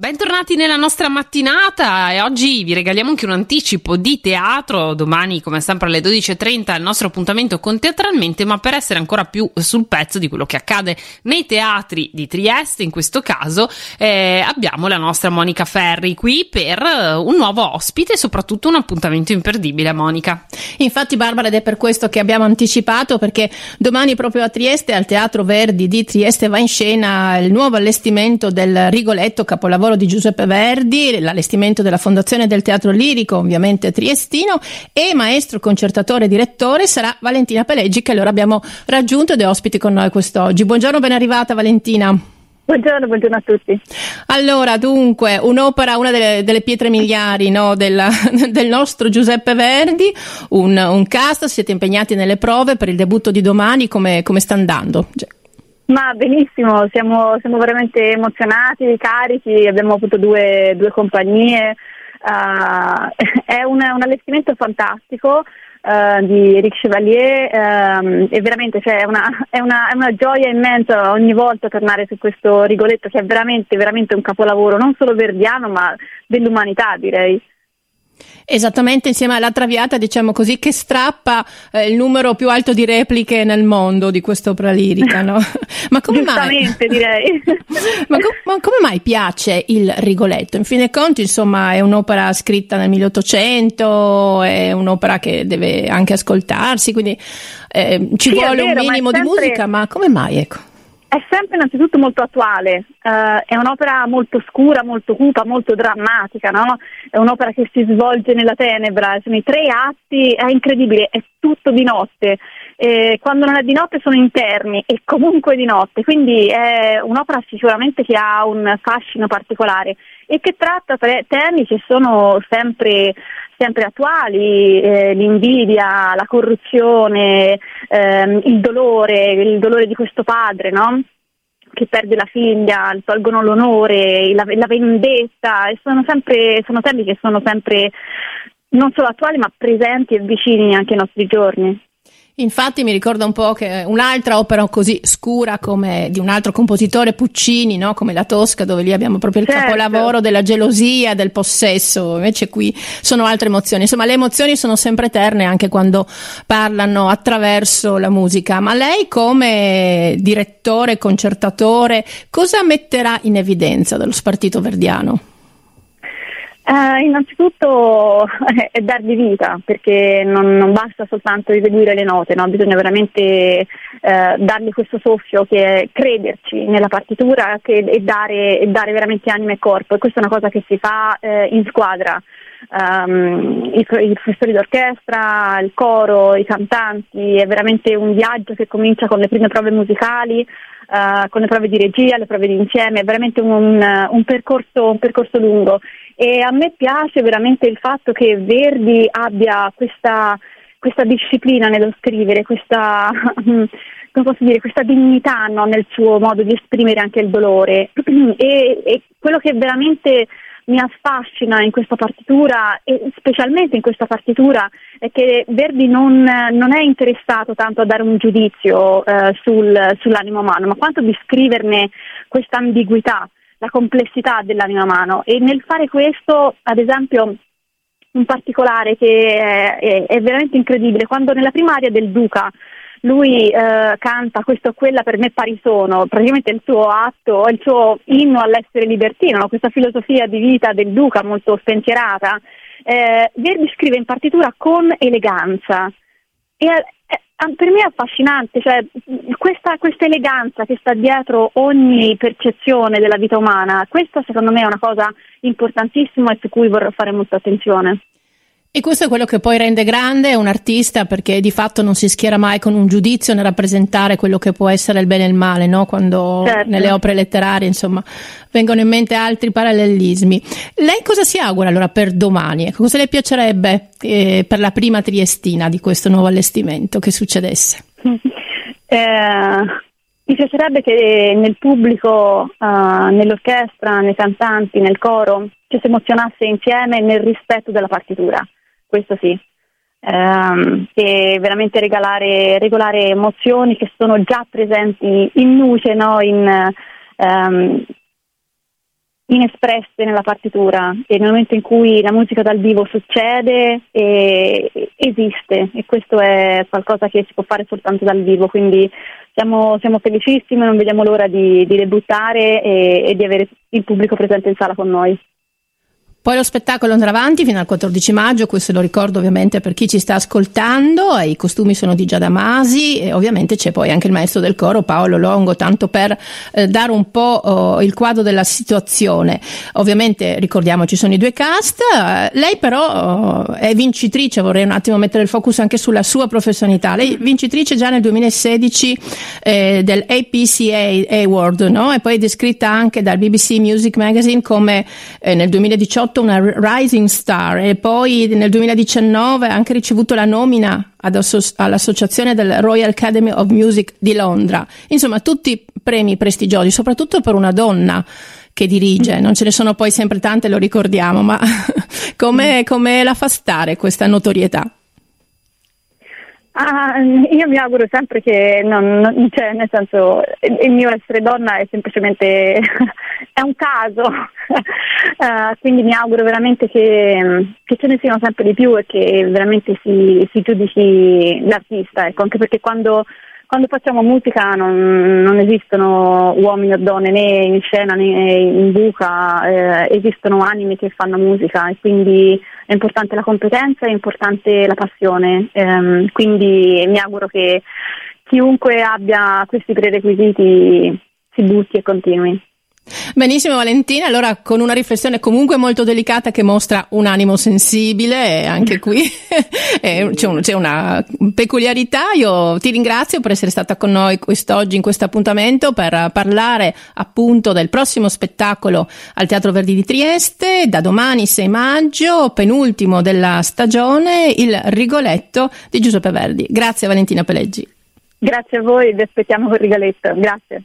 Bentornati nella nostra mattinata e oggi vi regaliamo anche un anticipo di teatro, domani come sempre alle 12.30 il nostro appuntamento con Teatralmente, ma per essere ancora più sul pezzo di quello che accade nei teatri di Trieste, in questo caso eh, abbiamo la nostra Monica Ferri qui per eh, un nuovo ospite e soprattutto un appuntamento imperdibile, Monica. Infatti Barbara ed è per questo che abbiamo anticipato perché domani proprio a Trieste al Teatro Verdi di Trieste va in scena il nuovo allestimento del Rigoletto capolavoro lavoro di Giuseppe Verdi, l'allestimento della Fondazione del Teatro Lirico, ovviamente triestino, e maestro concertatore e direttore sarà Valentina Peleggi, che allora abbiamo raggiunto ed è ospite con noi quest'oggi. Buongiorno, ben arrivata Valentina. Buongiorno, buongiorno a tutti. Allora, dunque, un'opera, una delle, delle pietre miliari no, del, del, nostro Giuseppe Verdi, un, un, cast, siete impegnati nelle prove per il debutto di domani, come, come sta andando? Ma benissimo, siamo, siamo veramente emozionati, carichi, abbiamo avuto due, due compagnie, uh, è un, un, allestimento fantastico uh, di Eric Chevalier um, e veramente cioè, è, una, è, una, è, una, gioia immensa ogni volta tornare su questo Rigoletto che è veramente, veramente un capolavoro, non solo verdiano ma dell'umanità direi. Esattamente insieme alla Traviata, diciamo così, che strappa eh, il numero più alto di repliche nel mondo di quest'opera lirica, no? ma come mai? direi. ma, com- ma, come mai piace il Rigoletto? In fin dei conti, insomma, è un'opera scritta nel 1800, è un'opera che deve anche ascoltarsi, quindi eh, ci sì, vuole vero, un minimo sempre... di musica, ma come mai, ecco? È sempre innanzitutto molto attuale, uh, è un'opera molto scura, molto cupa, molto drammatica, no? è un'opera che si svolge nella tenebra, sono i tre atti, è incredibile, è tutto di notte, eh, quando non è di notte sono interni e comunque di notte, quindi è un'opera sicuramente che ha un fascino particolare e che tratta temi che sono sempre sempre attuali, eh, l'invidia, la corruzione, ehm, il dolore, il dolore di questo padre, no? che perde la figlia, tolgono l'onore, la, la vendetta, e sono, sempre, sono temi che sono sempre non solo attuali ma presenti e vicini anche ai nostri giorni. Infatti mi ricorda un po' che un'altra opera così scura come di un altro compositore Puccini, no? come La Tosca, dove lì abbiamo proprio il certo. capolavoro della gelosia, del possesso, invece qui sono altre emozioni. Insomma, le emozioni sono sempre eterne anche quando parlano attraverso la musica. Ma lei come direttore, concertatore, cosa metterà in evidenza dello spartito verdiano? Uh, innanzitutto eh, è dargli vita, perché non, non, basta soltanto eseguire le note, no? bisogna veramente uh, dargli questo soffio che è crederci nella partitura che, e, dare, e, dare, veramente anima e corpo. E questa è una cosa che si fa uh, in squadra. Um, i, i, professori d'orchestra, il coro, i cantanti, è veramente un viaggio che comincia con le prime prove musicali, uh, con le prove di regia, le prove di insieme, è veramente un, un, percorso, un percorso lungo e a me piace veramente il fatto che Verdi abbia questa, questa disciplina nello scrivere, questa, dire, questa dignità no, nel suo modo di esprimere anche il dolore. E, e quello che veramente mi affascina in questa partitura e specialmente in questa partitura è che Verdi non, non è interessato tanto a dare un giudizio eh, sul, sull'animo umano, ma quanto di scriverne questa ambiguità la complessità dell'anima umano e nel fare questo, ad esempio, un particolare che è, è, veramente incredibile, quando nella prima aria del Duca lui eh, canta questo o quella per me pari sono, praticamente il suo atto, il suo inno all'essere libertino, no? questa filosofia di vita del Duca molto spensierata, eh, Verdi scrive in partitura con eleganza e per me è affascinante, cioè, questa, questa, eleganza che sta dietro ogni percezione della vita umana, questa secondo me è una cosa importantissima e su cui vorrei fare molta attenzione. E questo è quello che poi rende grande un artista perché di fatto non si schiera mai con un giudizio nel rappresentare quello che può essere il bene e il male, no? quando certo. nelle opere letterarie insomma, vengono in mente altri parallelismi. Lei cosa si augura allora per domani? Ecco, cosa le piacerebbe eh, per la prima triestina di questo nuovo allestimento che succedesse? Eh, mi piacerebbe che nel pubblico, uh, nell'orchestra, nei cantanti, nel coro, ci si emozionasse insieme nel rispetto della partitura questo sì. Um, e veramente regalare, regolare emozioni che sono già presenti in luce, no? in, um, inespresse nella partitura e nel momento in cui la musica dal vivo succede e, esiste e questo è qualcosa che si può fare soltanto dal vivo, quindi siamo, siamo felicissimi, non vediamo l'ora di, di debuttare e, e di avere il pubblico presente in sala con noi. Poi lo spettacolo andrà avanti fino al 14 maggio, questo lo ricordo ovviamente per chi ci sta ascoltando, i costumi sono di Giada Masi e ovviamente c'è poi anche il maestro del coro Paolo Longo, tanto per eh, dare un po' oh, il quadro della situazione. Ovviamente ricordiamo ci sono i due cast, eh, lei però oh, è vincitrice, vorrei un attimo mettere il focus anche sulla sua professionalità, lei è vincitrice già nel 2016 eh, del APCA Award no? e poi è descritta anche dal BBC Music Magazine come eh, nel 2018 2018 una Rising Star e poi nel 2019 ha anche ricevuto la nomina asso- all'Associazione del Royal Academy of Music di Londra. Insomma, tutti premi prestigiosi, soprattutto per una donna che dirige, non ce ne sono poi sempre tante, lo ricordiamo, ma come, come la fa stare questa notorietà? Ah, io mi auguro sempre che non, non cioè, nel senso, il mio essere donna è semplicemente è un caso, uh, quindi mi auguro veramente che, che, ce ne siano sempre di più e che veramente si, si giudici l'artista, ecco, anche perché quando quando facciamo musica non, non, esistono uomini o donne né in scena né in buca, eh, esistono anime che fanno musica e quindi è importante la competenza, è importante la passione, ehm, quindi mi auguro che chiunque abbia questi prerequisiti si butti e continui. Benissimo Valentina, allora con una riflessione comunque molto delicata che mostra un animo sensibile, anche qui c'è, un, c'è, una peculiarità, io ti ringrazio per essere stata con noi quest'oggi in questo appuntamento per parlare appunto del prossimo spettacolo al Teatro Verdi di Trieste, da domani 6 maggio, penultimo della stagione, il Rigoletto di Giuseppe Verdi. Grazie Valentina Peleggi. Grazie a voi, vi aspettiamo con Rigoletto, grazie.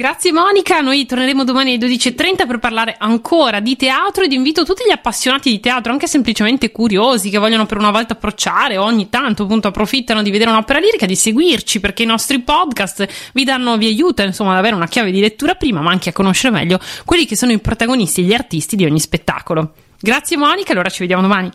Grazie Monica, noi torneremo domani alle 12.30 per parlare ancora di teatro ed invito tutti gli appassionati di teatro, anche semplicemente curiosi, che vogliono per una volta approcciare o ogni tanto appunto approfittano di vedere un'opera lirica, di seguirci perché i nostri podcast vi danno, vi aiutano insomma ad avere una chiave di lettura prima, ma anche a conoscere meglio quelli che sono i protagonisti e gli artisti di ogni spettacolo. Grazie Monica, allora ci vediamo domani.